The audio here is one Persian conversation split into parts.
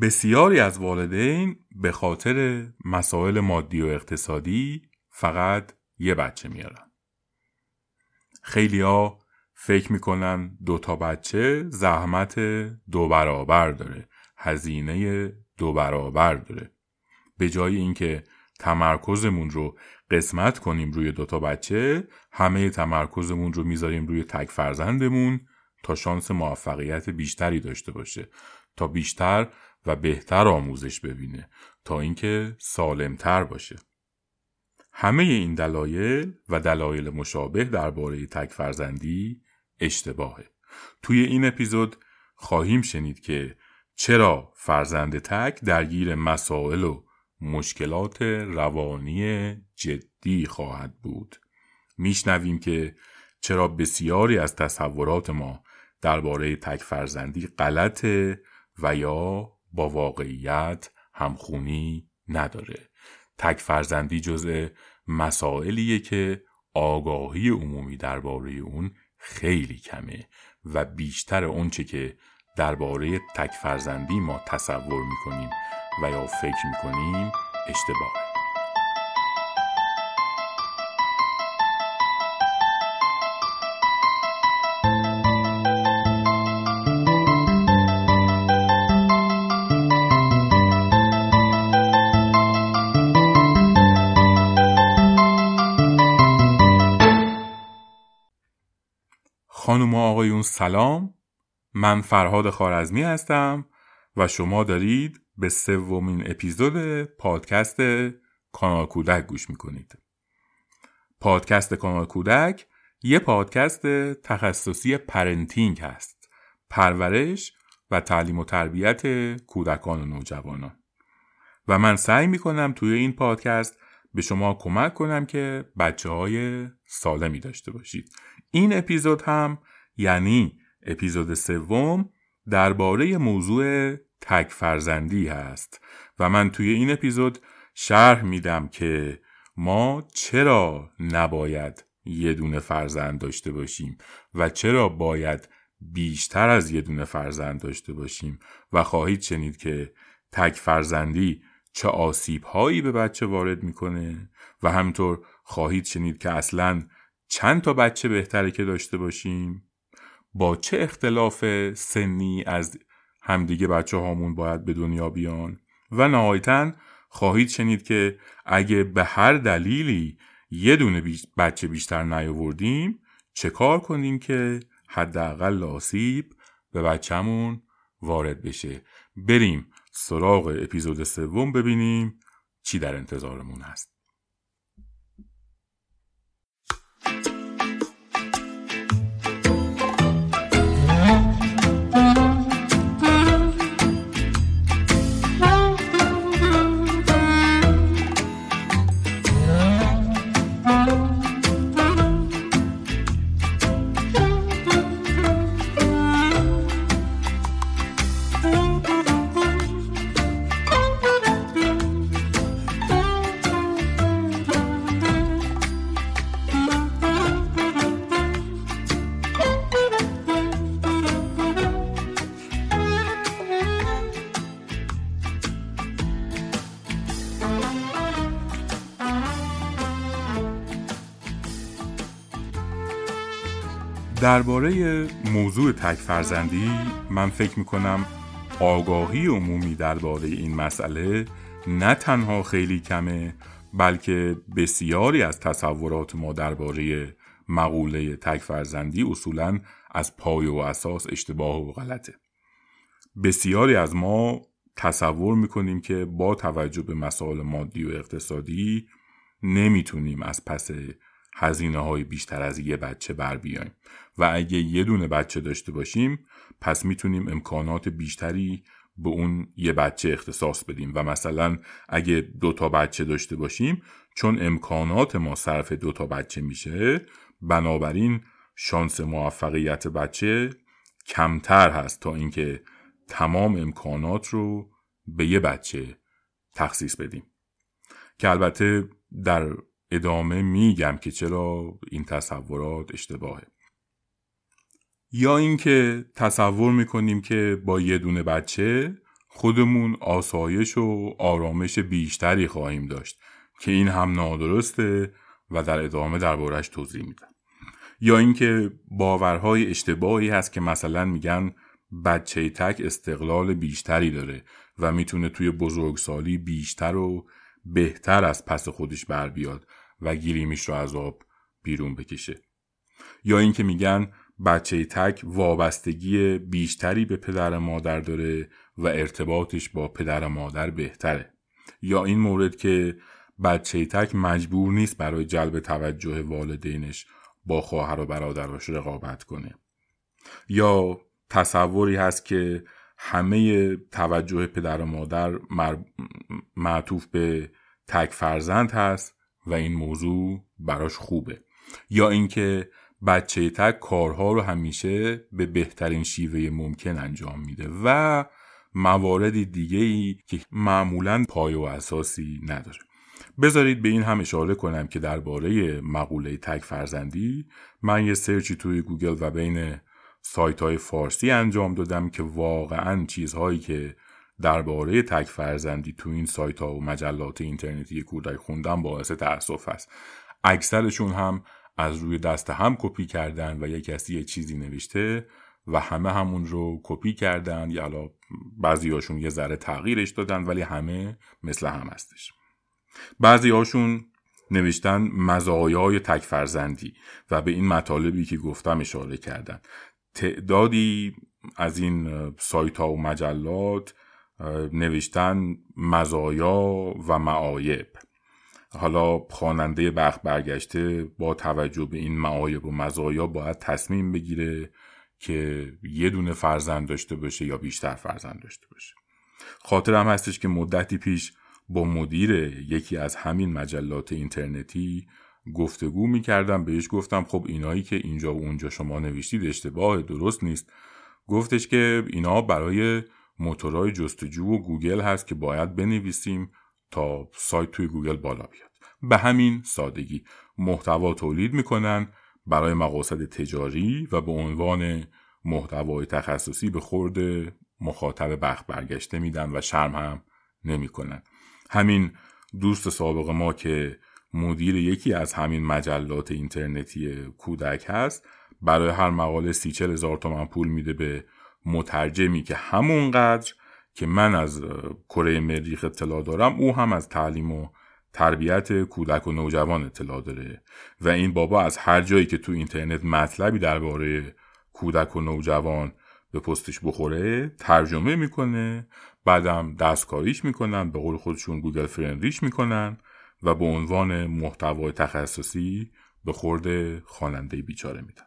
بسیاری از والدین به خاطر مسائل مادی و اقتصادی فقط یه بچه میارن. خیلی ها فکر می‌کنن دو تا بچه زحمت دو برابر داره. هزینه دو برابر داره. به جای اینکه تمرکزمون رو قسمت کنیم روی دوتا بچه همه تمرکزمون رو می‌ذاریم روی تک فرزندمون تا شانس موفقیت بیشتری داشته باشه تا بیشتر و بهتر آموزش ببینه تا اینکه سالمتر باشه. همه این دلایل و دلایل مشابه درباره تک فرزندی اشتباهه. توی این اپیزود خواهیم شنید که چرا فرزند تک درگیر مسائل و مشکلات روانی جدی خواهد بود؟ میشنویم که چرا بسیاری از تصورات ما درباره تک فرزندی غلطه و یا با واقعیت همخونی نداره. تک فرزندی جزء مسائلیه که آگاهی عمومی درباره اون خیلی کمه و بیشتر اونچه که درباره تک فرزندی ما تصور می‌کنیم و یا فکر می‌کنیم اشتباهه. خانم و آقایون سلام من فرهاد خارزمی هستم و شما دارید به سومین اپیزود پادکست کانال کودک گوش می‌کنید. پادکست کانال کودک یه پادکست تخصصی parenting هست. پرورش و تعلیم و تربیت کودکان و نوجوانان. و من سعی می‌کنم توی این پادکست به شما کمک کنم که بچه های سالمی داشته باشید. این اپیزود هم یعنی اپیزود سوم درباره موضوع تک فرزندی هست. و من توی این اپیزود شرح میدم که ما چرا نباید یه دونه فرزند داشته باشیم و چرا باید بیشتر از یه دونه فرزند داشته باشیم و خواهید شنید که تک فرزندی چه آسیب هایی به بچه وارد می‌کنه و همطور خواهید شنید که اصلا چند تا بچه بهتره که داشته باشیم. با چه اختلاف سنی از همدیگه بچه هامون باید به دنیا بیان؟ و نهایتا خواهید شنید که اگه به هر دلیلی یه دونه بچه بیشتر نیاوردیم چه کار کنیم که حداقل آسیب به بچهمون وارد بشه؟ بریم سراغ اپیزود سوم ببینیم چی در انتظارمون هست. درباره موضوع تک فرزندی من فکر می‌کنم آگاهی عمومی درباره این مسئله نه تنها خیلی کمه بلکه بسیاری از تصورات ما درباره مقوله تک فرزندی اصولا از پای و اساس اشتباه و غلطه. بسیاری از ما تصور می‌کنیم که با توجه به مسائل مادی و اقتصادی نمی‌تونیم از پس هزینه های بیشتر از یه بچه بر بیایم. و اگه یه دونه بچه داشته باشیم پس می‌تونیم امکانات بیشتری به اون یه بچه اختصاص بدیم. و مثلا اگه دو تا بچه داشته باشیم چون امکانات ما صرف دو تا بچه میشه بنابراین شانس موفقیت بچه کمتر هست تا اینکه تمام امکانات رو به یه بچه تخصیص بدیم. که البته در ادامه میگم که چرا این تصورات اشتباهه. یا اینکه تصور می‌کنیم که با یه دونه بچه خودمون آسایش و آرامش بیشتری خواهیم داشت که این هم نادرسته و در ادامه دربارش توضیح میدم. یا اینکه باورهای اشتباهی هست که مثلا میگن بچه تک استقلال بیشتری داره و می‌تونه توی بزرگسالی بیشتر و بهتر از پس خودش بر بیاد و گیریمیش رو از آب بیرون بکشه. یا اینکه میگن بچه تک وابستگی بیشتری به پدر مادر داره و ارتباطش با پدر مادر بهتره. یا این مورد که بچه تک مجبور نیست برای جلب توجه والدینش با خواهر و برادراش رقابت کنه. یا تصوری هست که همه توجه پدر و مادر معطوف به تک فرزند هست و این موضوع براش خوبه. یا اینکه بچه تک کارها رو همیشه به بهترین شیوه ممکن انجام میده و مواردی دیگه ای که معمولا پای و اساسی نداره. بذارید به این هم اشاره کنم که درباره مقوله تک فرزندی من یه search ی توی گوگل و بین سایت های فارسی انجام دادم که واقعا چیزهایی که درباره تک فرزندی تو این سایت ها و مجلات اینترنتی کودک خوندم باعث تاسف است. اکثرشون هم از روی دست هم کپی کردن و یک کسی یه چیزی نوشته و همه همون رو کپی کردن. یا بعضی هاشون یه ذره تغییرش دادن ولی همه مثل هم هستش. بعضی هاشون نوشتن مزایای تک فرزندی و به این مطالبی که گفتم اشاره کردن. تعدادی از این سایت ها و مجلات نوشتن مزایا و معایب. حالا خواننده بخت برگشته با توجه به این معایب و مزایا باید تصمیم بگیره که یه دونه فرزند داشته باشه یا بیشتر فرزند داشته باشه. خاطرم هستش که مدتی پیش با مدیر یکی از همین مجلات اینترنتی گفتگو می‌کردم بهش گفتم خب اینایی که اینجا و اونجا شما نوشتید اشتباه درست نیست. گفتش که اینا برای موتورهای جستجو و گوگل هست که باید بنویسیم. تا سایت توی گوگل بالا بیاد. به همین سادگی. محتوا تولید می‌کنن برای مقاصد تجاری و به عنوان محتوای تخصصی به خورد مخاطب بخت برگشته میدن و شرم هم نمی‌کنن. همین دوست سابق ما که مدیر یکی از همین مجلات اینترنتی کودک هست برای هر مقاله سی چل هزار تومن پول میده به مترجمی که همونقدر که من از کره مریخ اطلاع دارم او هم از تعلیم و تربیت کودک و نوجوان اطلاع داره و این بابا از هر جایی که تو اینترنت مطلبی درباره کودک و نوجوان به پستش بخوره ترجمه می‌کنه بعدم دستکاریش می‌کنن به قول خودشون گوگل فرندریش می‌کنن و به عنوان محتوای تخصصی به خورد خواننده بیچاره میدن.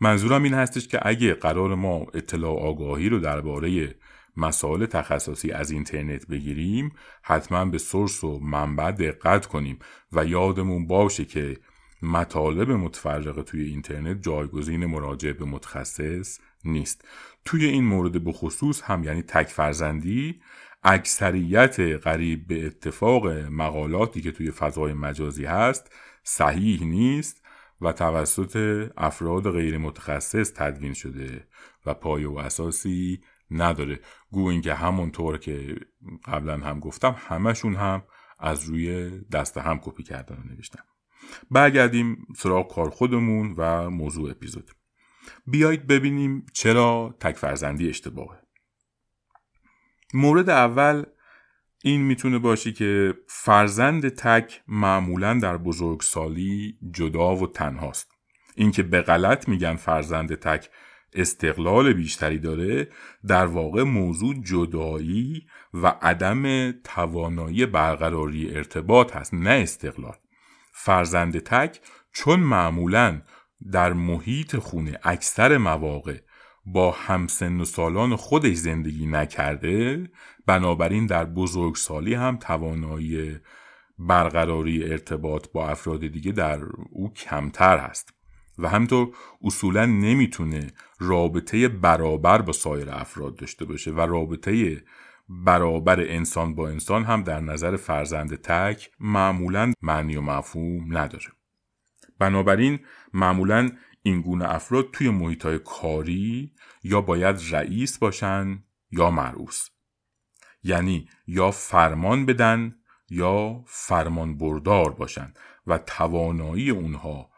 منظورم این هستش که اگه قرار ما اطلاع آگاهی رو درباره مسائل تخصصی از اینترنت بگیریم حتما به سورس و منبع دقت کنیم و یادمون باشه که مطالب متفرقه توی اینترنت جایگزین مراجعه به متخصص نیست. توی این مورد به خصوص هم یعنی تک فرزندی اکثریت قریب به اتفاق مقالاتی که توی فضای مجازی هست صحیح نیست و توسط افراد غیر متخصص تدوین شده و پایه و اساسی نداره. گو اینکه همونطور که قبلا هم گفتم همشون هم از روی دست هم کپی کردن و نوشتن. برگردیم سراغ کار خودمون و موضوع اپیزود. بیایید ببینیم چرا تک فرزندی اشتباهه. مورد اول این می‌تونه باشه که فرزند تک معمولا در بزرگسالی جدا و تنهاست. اینکه به غلط میگن فرزند تک استقلال بیشتری داره در واقع موضوع جدایی و عدم توانایی برقراری ارتباط هست نه استقلال. فرزند تک چون معمولا در محیط خونه اکثر مواقع با همسن و سالان خودش زندگی نکرده بنابراین در بزرگسالی هم توانایی برقراری ارتباط با افراد دیگه در او کمتر هست. و همطور اصولا نمی‌تونه رابطه برابر با سایر افراد داشته باشه و رابطه برابر انسان با انسان هم در نظر فرزند تک معمولا معنی و مفهوم نداره. بنابراین معمولا این گونه افراد توی محیط های کاری یا باید رئیس باشن یا مرعوس یعنی یا فرمان بدن یا فرمان بردار باشن و توانایی اونها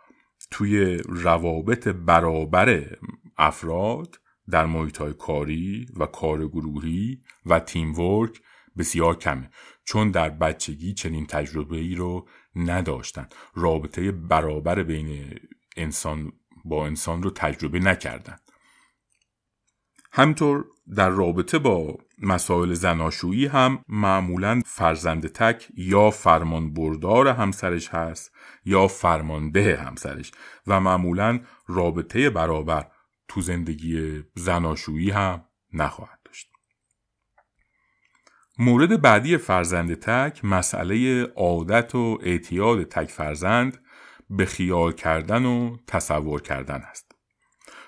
توی روابط برابر افراد در محیط های کاری و کار گروهی و تیم ورک بسیار کمه چون در بچگی چنین تجربه ای رو نداشتن. رابطه برابر بین انسان با انسان رو تجربه نکردن. همینطور در رابطه با مسائل زناشویی هم معمولا فرزند تک یا فرمان بردار همسرش هست یا فرمانده همسرش و معمولا رابطه برابر تو زندگی زناشویی هم نخواهد داشت. مورد بعدی فرزند تک مسئله عادت و اعتیاد تک فرزند به خیال کردن و تصور کردن است.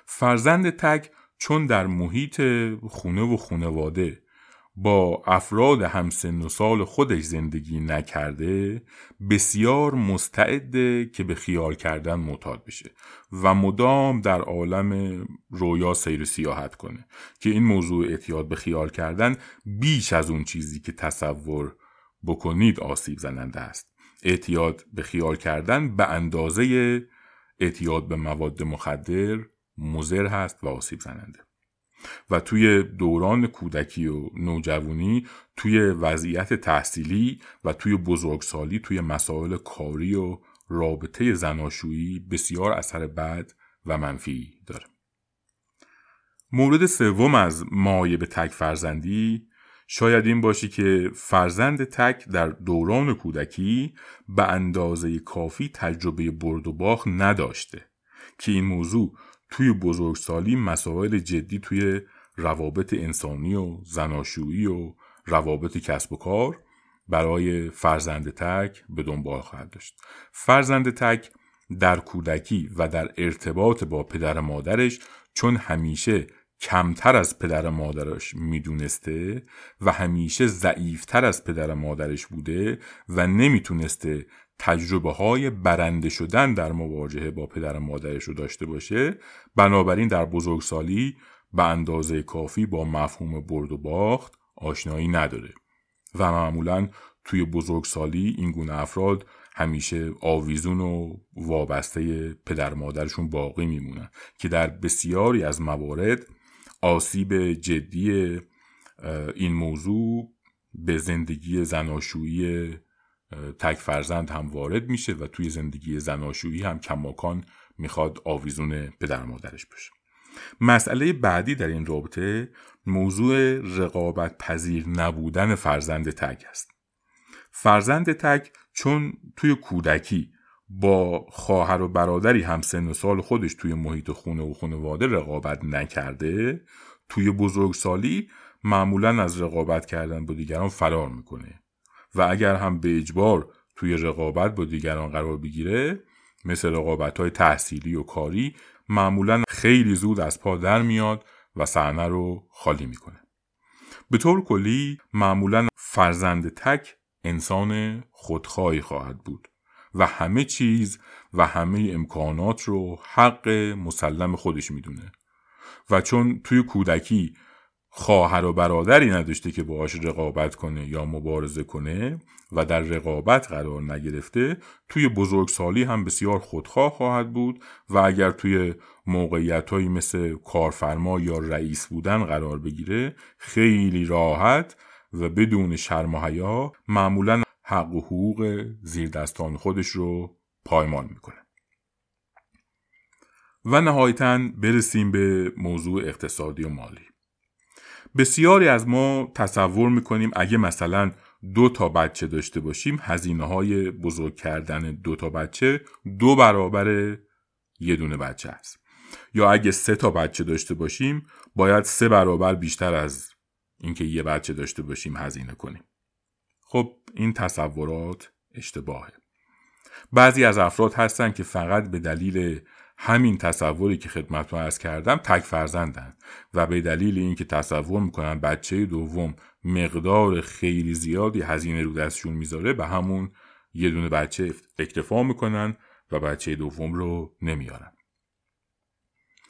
فرزند تک چون در محیط خونه و خونواده با افراد همسن و سال خودش زندگی نکرده بسیار مستعده که به خیال کردن معتاد بشه و مدام در عالم رویا سیر سیاحت کنه که این موضوع اعتیاد به خیال کردن بیش از اون چیزی که تصور بکنید آسیب زننده است. اعتیاد به خیال کردن به اندازه اعتیاد به مواد مخدر مزر هست و آسیب زننده. و توی دوران کودکی و نوجوانی توی وضعیت تحصیلی و توی بزرگسالی توی مسائل کاری و رابطه زناشویی بسیار اثر بد و منفی داره. مورد سوم از مایه به تک فرزندی شاید این باشی که فرزند تک در دوران کودکی به اندازه کافی تجربه برد و باخت نداشته که این موضوع توی بزرگسالی مسائل جدی توی روابط انسانی و زناشویی و روابط کسب و کار برای فرزند تک به دنبال خواهد داشت. فرزند تک در کودکی و در ارتباط با پدر مادرش چون همیشه کمتر از پدر مادرش می‌دونسته و همیشه ضعیفتر از پدر مادرش بوده و نمی‌تونسته تجربه های برنده شدن در مواجهه با پدر مادرش رو داشته باشه بنابراین در بزرگسالی به اندازه کافی با مفهوم برد و باخت آشنایی نداره و معمولا توی بزرگسالی این گونه افراد همیشه آویزون و وابسته پدر مادرشون باقی میمونن که در بسیاری از موارد آسیب جدی این موضوع به زندگی زناشویی تک فرزند هم وارد میشه و توی زندگی زناشویی هم کماکان می‌خواد آویزون پدر مادرش باشه. مسئله بعدی در این رابطه موضوع رقابت پذیر نبودن فرزند تک است. فرزند تک چون توی کودکی با خواهر و برادری هم سن و سال خودش توی محیط خونه و خانواده رقابت نکرده توی بزرگسالی معمولا از رقابت کردن با دیگران فرار می‌کنه. و اگر هم به اجبار توی رقابت با دیگران قرار بگیره مثل رقابت های تحصیلی و کاری معمولا خیلی زود از پا در میاد و صحنه رو خالی می‌کنه. به طور کلی معمولا فرزند تک انسان خودخواهی خواهد بود و همه چیز و همه امکانات رو حق مسلم خودش می‌دونه. و چون توی کودکی خواهر و برادری نداشته که باهاش رقابت کنه یا مبارزه کنه و در رقابت قرار نگرفته توی بزرگسالی هم بسیار خودخواه خواهد بود و اگر توی موقعیت هایی مثل کارفرما یا رئیس بودن قرار بگیره خیلی راحت و بدون شرم و حیا معمولا حق و حقوق زیر دستان خودش رو پایمال می‌کنه. و نهایتا برسیم به موضوع اقتصادی و مالی. بسیاری از ما تصور می‌کنیم اگه مثلا دو تا بچه داشته باشیم هزینه های بزرگ کردن دو تا بچه دو برابر یه دونه بچه است. یا اگه سه تا بچه داشته باشیم باید سه برابر بیشتر از اینکه یه بچه داشته باشیم هزینه کنیم. خب این تصورات اشتباهه. بعضی از افراد هستن که فقط به دلیل همین تصوری که خدمتتون ارز کردم تک فرزندن و به دلیل اینکه تصور می‌کنن بچه دوم مقدار خیلی زیادی هزینه رو دستشون می‌ذاره به همون یه دونه بچه اکتفا می‌کنن و بچه دوم رو نمیارن.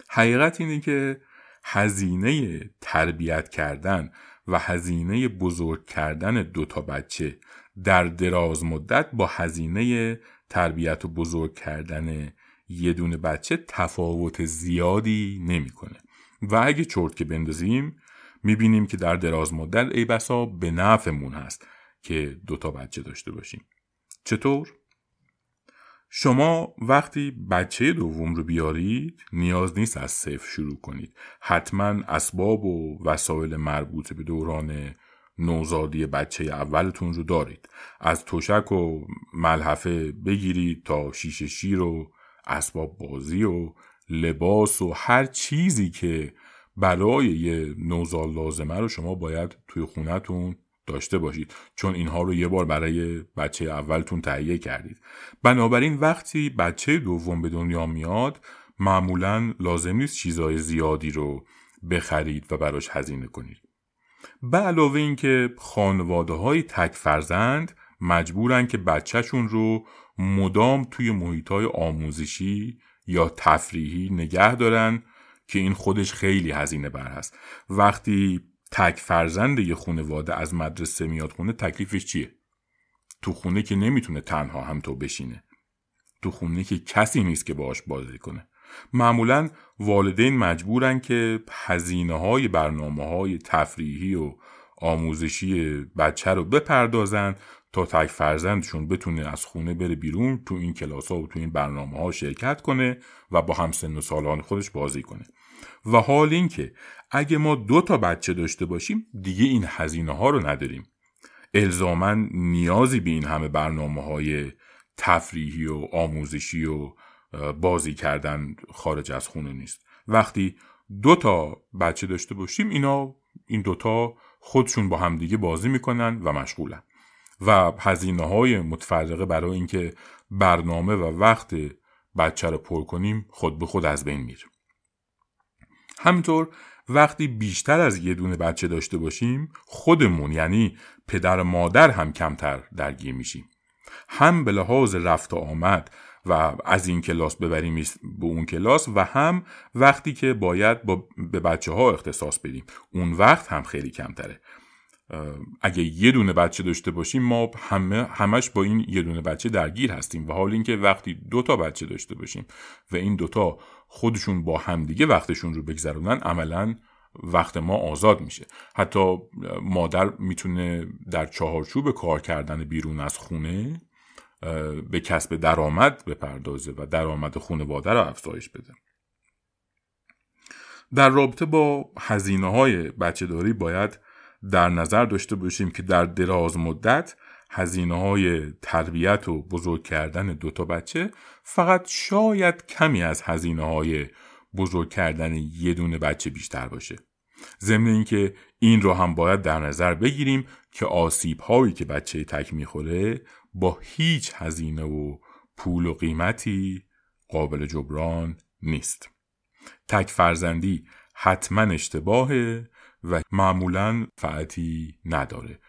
حقیقت اینه که هزینه تربیت کردن و هزینه بزرگ کردن دو تا بچه در دراز مدت با هزینه تربیت و بزرگ کردن یه دونه بچه تفاوت زیادی نمی‌کنه. و اگه چرت که بندازیم می‌بینیم که در دراز مدت ای بسا به نفعمون هست که دوتا بچه داشته باشیم. چطور؟ شما وقتی بچه دوم رو بیارید نیاز نیست از صفر شروع کنید. حتما اسباب و وسایل مربوط به دوران نوزادی بچه اولتون رو دارید. از تشک و ملحفه بگیرید تا شیشه شیر و اسباب بازی و لباس و هر چیزی که برای یه نوزاد لازمه رو شما باید توی خونتون داشته باشید. چون اینها رو یه بار برای بچه اولتون تهیه کردید. بنابراین وقتی بچه دوم به دنیا میاد معمولا لازم نیست چیزای زیادی رو بخرید و براش هزینه کنید. به علاوه اینکه خانواده های تک فرزند مجبورن که بچهشون رو مدام توی محیط های آموزشی یا تفریحی نگه دارن که این خودش خیلی هزینه بر هست. وقتی تک فرزند یه خانواده از مدرسه میاد خونه تکلیفش چیه؟ تو خونه که نمی‌تونه تنها هم تو بشینه. تو خونه که کسی نیست که باش بازی کنه. معمولا والدین مجبورن که هزینه های برنامه های تفریحی و آموزشی بچه رو بپردازن تا تک فرزندشون بتونه از خونه بره بیرون تو این کلاس ها و تو این برنامه ها شرکت کنه و با هم سن و سالان خودش بازی کنه. و حال اینکه اگه ما دو تا بچه داشته باشیم دیگه این هزینه ها رو نداریم. الزامن نیازی به این همه برنامه های تفریحی و آموزشی و بازی کردن خارج از خونه نیست. وقتی دو تا بچه داشته باشیم اینا این دوتا خودشون با همدیگه بازی می‌کنن و مشغولن. و هزینه های متفرقه برای اینکه برنامه و وقت بچه رو پر کنیم خود به خود از بین میره همینطور وقتی بیشتر از یه دونه بچه داشته باشیم خودمون یعنی پدر و مادر هم کمتر درگیر میشیم. هم به لحاظ رفت و آمد و از این کلاس ببریم به اون کلاس و هم وقتی که باید با به بچه ها اختصاص بدیم. اون وقت هم خیلی کمتره. اگه یه دونه بچه داشته باشیم ما همه همش با این یه دونه بچه درگیر هستیم و حال اینکه وقتی دو تا بچه داشته باشیم و این دوتا خودشون با همدیگه وقتشون رو بگذرونن عملا وقت ما آزاد میشه. حتی مادر می‌تونه در چهارچوب کار کردن بیرون از خونه به کسب درآمد بپردازه و درآمد خانواده رو افزایش بده. در رابطه با هزینه های بچه داری باید در نظر داشته باشیم که در دراز مدت هزینه های تربیت و بزرگ کردن دوتا بچه فقط شاید کمی از هزینه های بزرگ کردن یه دونه بچه بیشتر باشه. ضمن اینکه این رو هم باید در نظر بگیریم که آسیب هایی که بچه تک می‌خوره با هیچ هزینه و پول و قیمتی قابل جبران نیست. تک فرزندی حتما اشتباهه. و معمولا فعتی نداره.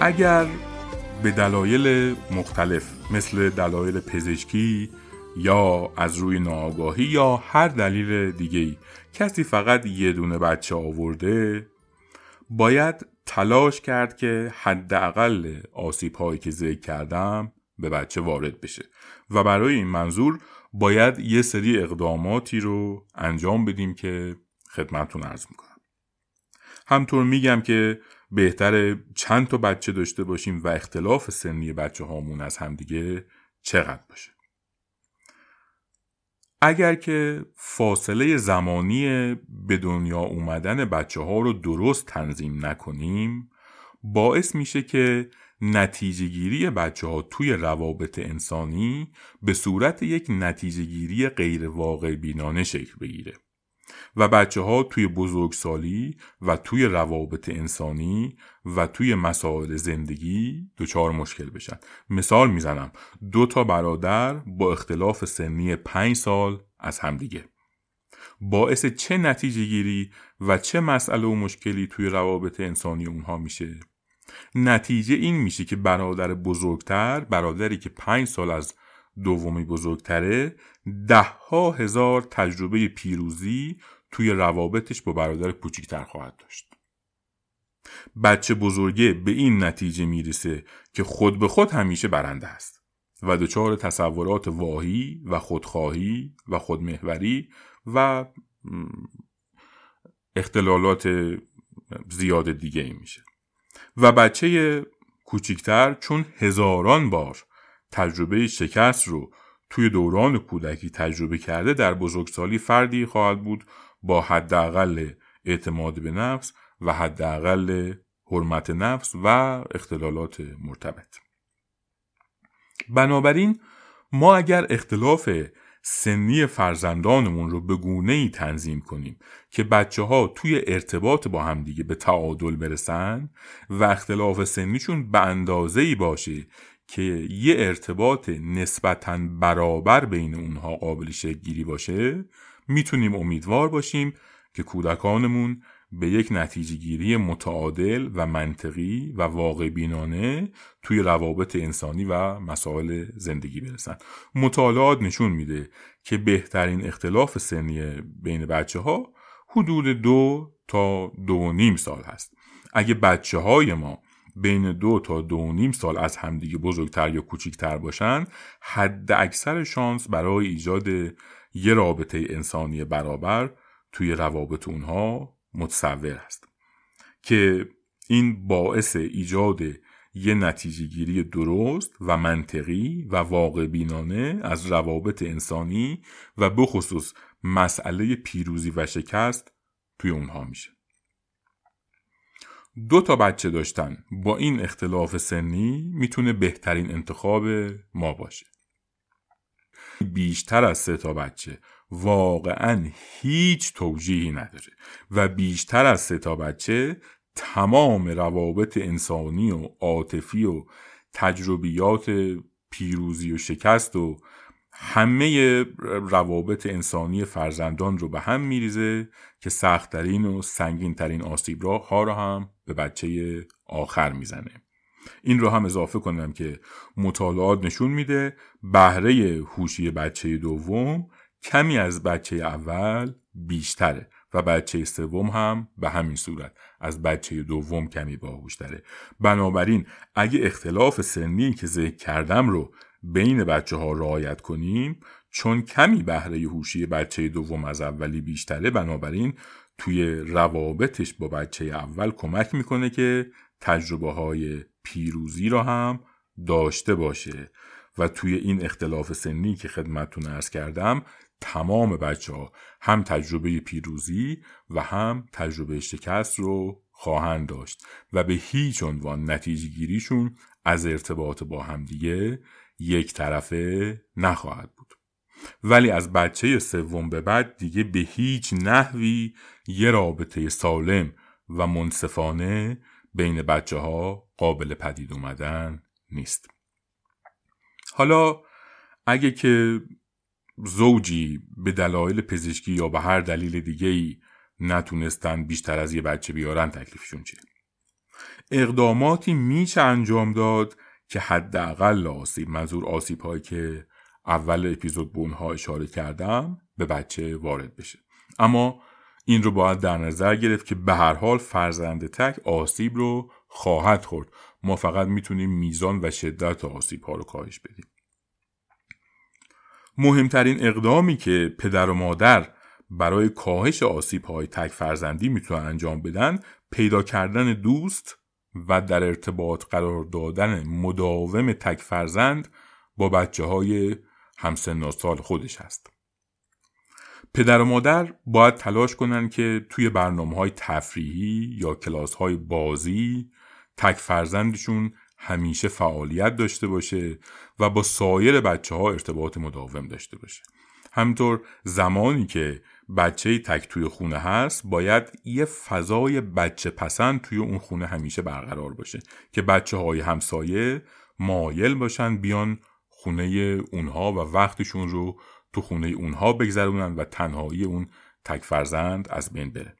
اگر به دلایل مختلف مثل دلایل پزشکی یا از روی ناآگاهی یا هر دلیل دیگه کسی فقط یه دونه بچه آورده باید تلاش کرد که حداقل آسیب هایی که ذکر کردم به بچه وارد بشه. و برای این منظور باید یه سری اقداماتی رو انجام بدیم که خدمتتون عرض می‌کنم. همطور میگم که بهتر چند تا بچه داشته باشیم و اختلاف سنی بچه هامون از همدیگه چقدر باشه؟ اگر که فاصله زمانی به دنیا اومدن بچه ها رو درست تنظیم نکنیم باعث میشه که نتیجه گیری بچه ها توی روابط انسانی به صورت یک نتیجه گیری غیر واقع بینانه شکل بگیره. و بچه ها توی بزرگسالی و توی روابط انسانی و توی مسائل زندگی دچار مشکل بشن. مثال می‌زنم دو تا برادر با اختلاف سنی پنج سال از همدیگه. باعث چه نتیجه گیری و چه مسئله و مشکلی توی روابط انسانی اونها میشه؟ نتیجه این میشه که برادر بزرگتر برادری که پنج سال از دومی بزرگتره ده ها هزار تجربه پیروزی توی روابطش با برادر کوچیکتر خواهد داشت. بچه بزرگه به این نتیجه می‌رسه که خود به خود همیشه برنده است و دچار تصورات واهی و خودخواهی و خودمهوری و اختلالات زیاد دیگه ای میشه. و بچه کوچیکتر چون هزاران بار تجربه شکست رو. توی دوران کودکی تجربه کرده در بزرگسالی فردی خواهد بود با حداقل اعتماد به نفس و حداقل حرمت نفس و اختلالات مرتبط. بنابراین ما اگر اختلاف سنی فرزندانمون رو به گونه ای تنظیم کنیم که بچه ها توی ارتباط با همدیگه به تعادل برسن و اختلاف سنیشون به اندازه ای باشه که یه ارتباط نسبتا برابر بین اونها قابل گیری باشه می‌تونیم امیدوار باشیم که کودکانمون به یک نتیجه گیری متعادل و منطقی و واقع بینانه توی روابط انسانی و مسائل زندگی برسن. مطالعات نشون میده که بهترین اختلاف سنی بین بچه ها حدود دو تا دو و نیم سال هست. اگه بچه های ما بین دو تا دو نیم سال از همدیگه بزرگتر یا کوچیکتر باشن حد اکثر شانس برای ایجاد یه رابطه انسانی برابر توی روابط اونها متصور است که این باعث ایجاد یه نتیجه گیری درست و منطقی و واقع بینانه از روابط انسانی و بخصوص مسئله پیروزی و شکست توی اونها میشه. دو تا بچه داشتن. با این اختلاف سنی می‌تونه بهترین انتخاب ما باشه. بیشتر از سه تا بچه واقعا هیچ توجیهی نداره و بیشتر از سه تا بچه تمام روابط انسانی و عاطفی و تجربیات پیروزی و شکست و همه روابط انسانی فرزندان رو به هم میریزه که سختترین و سنگینترین آسیب ها رو هم به بچه آخر می‌زنه. این رو هم اضافه کنم که مطالعات نشون میده بهره هوشی بچه دوم کمی از بچه اول بیشتره و بچه سوم هم به همین صورت. از بچه دوم کمی باهوشتره. بنابراین اگه اختلاف سنی که ذکر کردم رو بین بچه ها رعایت کنیم چون کمی بهره هوشی بچه دوم از اولی بیشتره بنابراین توی روابطش با بچه اول کمک می‌کنه که تجربه های پیروزی رو هم داشته باشه. و توی این اختلاف سنی که خدمتتون ارز کردم تمام بچه ها هم تجربه پیروزی و هم تجربه شکست رو خواهند داشت. و به هیچ عنوان نتیجه گیریشون از ارتباط با همدیگه یک طرفه نخواهد بود. ولی از بچه سوم به بعد دیگه به هیچ نحوی یه رابطه سالم و منصفانه بین بچه ها قابل پدید اومدن نیست. حالا اگه که زوجی به دلایل پزشکی یا به هر دلیل دیگه ای نتونستن بیشتر از یه بچه بیارن تکلیفشون چیه؟ اقداماتی میشه انجام داد که حداقل آسیب منظور آسیب هایی که اول اپیزود به اونها اشاره کردم به بچه وارد بشه. اما این رو باید در نظر گرفت که به هر حال فرزند تک آسیب رو خواهد خورد. ما فقط می‌تونیم میزان و شدت آسیب ها رو کاهش بدیم. مهمترین اقدامی که پدر و مادر برای کاهش آسیب های تک فرزندی می‌تونن انجام بدن پیدا کردن دوست و در ارتباط قرار دادن مداوم تک فرزند با بچه های همسن سال خودش هست. پدر و مادر باید تلاش کنن که توی برنامه های تفریحی یا کلاس های بازی تک فرزندشون همیشه فعالیت داشته باشه و با سایر بچه ها ارتباط مداوم داشته باشه. همینطور زمانی که بچه تک توی خونه هست باید یه فضای بچه پسند توی اون خونه همیشه برقرار باشه که بچه های همسایه مایل باشن بیان خونه اونها و وقتشون رو تو خونه اونها بگذرونن و تنهایی اون تک فرزند از بین بره.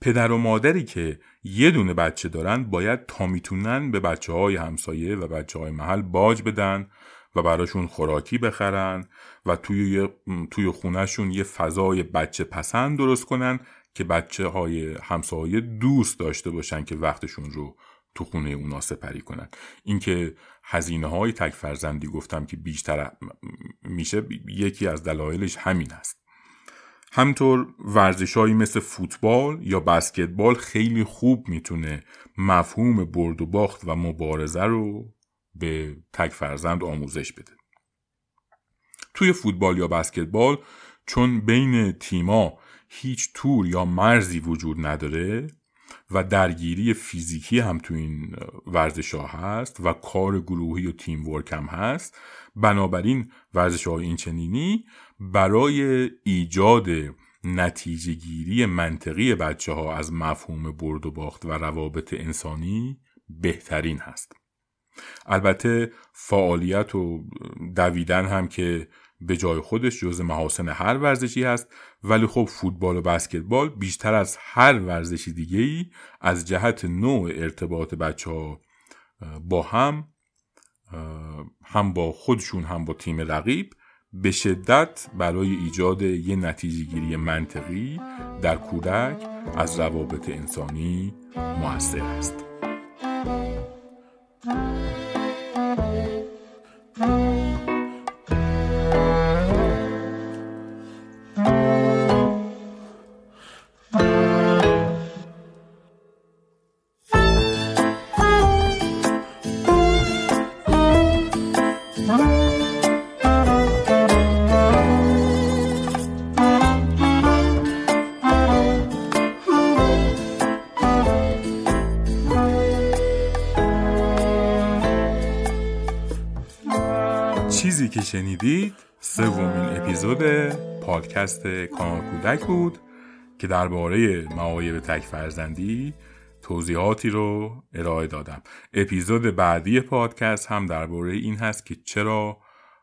پدر و مادری که یه دونه بچه دارن باید تا می‌تونن به بچه های همسایه و بچه های محل باج بدن و براشون خوراکی بخرن و توی, توی خونهشون یه فضای بچه پسند درست کنن که بچه های همسایه دوست داشته باشن که وقتشون رو تو خونه اونا سپری کنن. اینکه هزینه های تک فرزندی گفتم که بیشتر میشه یکی از دلایلش همین است. همطور ورزشهایی مثل فوتبال یا بسکتبال خیلی خوب می‌تونه مفهوم برد و باخت و مبارزه رو به تک فرزند آموزش بده. توی فوتبال یا بسکتبال چون بین تیما هیچ تور یا مرزی وجود نداره و درگیری فیزیکی هم تو این ورزش ها هست و کار گروهی و تیم ورک هم هست بنابراین ورزش های این برای ایجاد نتیجه گیری منطقی بچه ها از مفهوم برد و باخت و روابط انسانی بهترین هست. البته فعالیت و دویدن هم که به جای خودش جز محاسن هر ورزشی هست ولی خب فوتبال و بسکتبال بیشتر از هر ورزشی دیگه ای از جهت نوع ارتباط بچه ها با هم هم با خودشون هم با تیم رقیب به شدت برای ایجاد یه نتیجه گیری منطقی در کودک از روابط انسانی موثر است. که شنیدید سومین اپیزود پادکست کانال کودک بود که درباره معایب تک فرزندی توضیحاتی رو ارائه دادم. اپیزود بعدی پادکست هم درباره این هست که چرا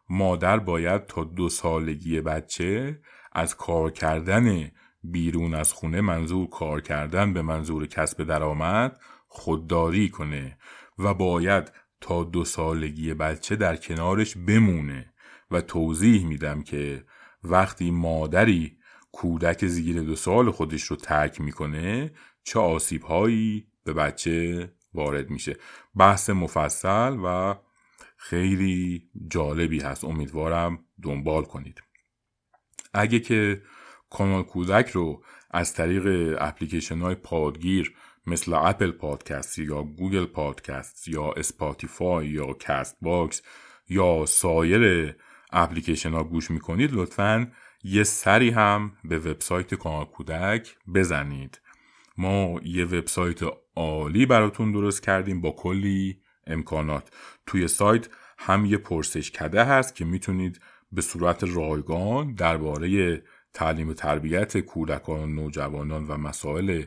مادر باید تا دو سالگی بچه از کار کردن بیرون از خونه منظور کار کردن به منظور کسب درآمد خودداری کنه و باید تا دو سالگی بچه در کنارش بمونه. و توضیح میدم که وقتی مادری کودک زیر دو سال خودش رو ترک می‌کنه چه آسیب هایی به بچه وارد میشه. بحث مفصل و خیلی جالبی هست. امیدوارم دنبال کنید. اگه که کانال کودک رو از طریق اپلیکیشن های پادگیر مثل Apple Podcast یا Google Podcast یا Spotify یا Castbox یا سایر اپلیکیشن ها گوش می‌کنید لطفا یه سری هم به وبسایت کانال کودک بزنید. ما یه وبسایت عالی براتون درست کردیم با کلی امکانات. توی سایت هم یه پرسشکده هست که می‌تونید به صورت رایگان درباره تعلیم و تربیت کودکان و نوجوانان و مسائل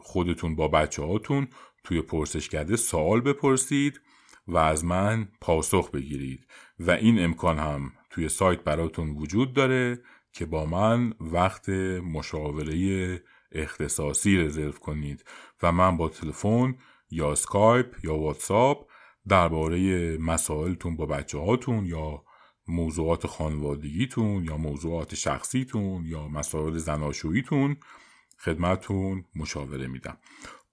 خودتون با بچه هاتون توی پرسشکده سوال بپرسید. و از من پاسخ بگیرید و این امکان هم توی سایت براتون وجود داره که با من وقت مشاوره اختصاصی رزرو کنید و من با تلفن یا سکایپ یا واتساپ درباره مسائلتون با بچه هاتون یا موضوعات خانوادگیتون یا موضوعات شخصیتون یا مسائل زناشوییتون خدمتون مشاوره میدم.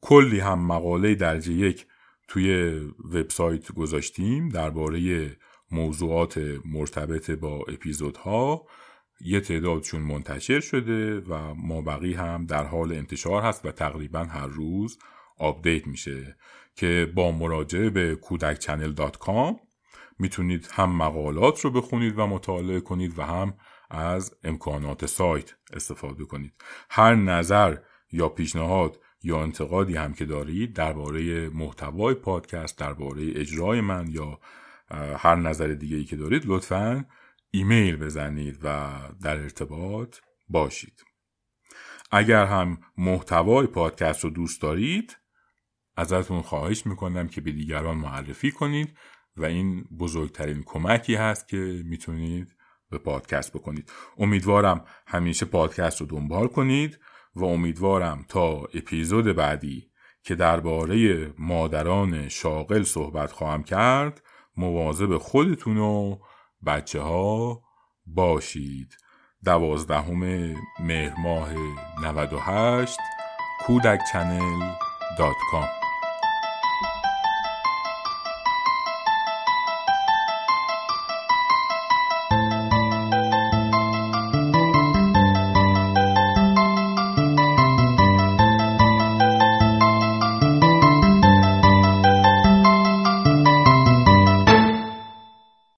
کلی هم مقاله درجه یک توی وبسایت گذاشتیم درباره موضوعات مرتبط با اپیزودها. یه تعدادشون منتشر شده و ما بقی هم در حال انتشار هست و تقریبا هر روز آپدیت میشه که با مراجعه به کودک می‌تونید هم مقالات رو بخونید و مطالعه کنید و هم از امکانات سایت استفاده کنید. هر نظر یا پیشنهاد یا انتقادی هم که دارید درباره محتوای پادکست درباره اجرای من یا هر نظر دیگه ای که دارید لطفا ایمیل بزنید و در ارتباط باشید. اگر هم محتوای پادکست رو دوست دارید ازتون خواهش می‌کنم که به دیگران معرفی کنید و این بزرگترین کمکی هست که می‌تونید به پادکست بکنید. امیدوارم همیشه پادکست رو دنبال کنید. و امیدوارم تا اپیزود بعدی که درباره مادران شاغل صحبت خواهم کرد مواظب خودتون و بچه ها باشید. دوازدهم مهر ماه 98 کودک چنل دات کام.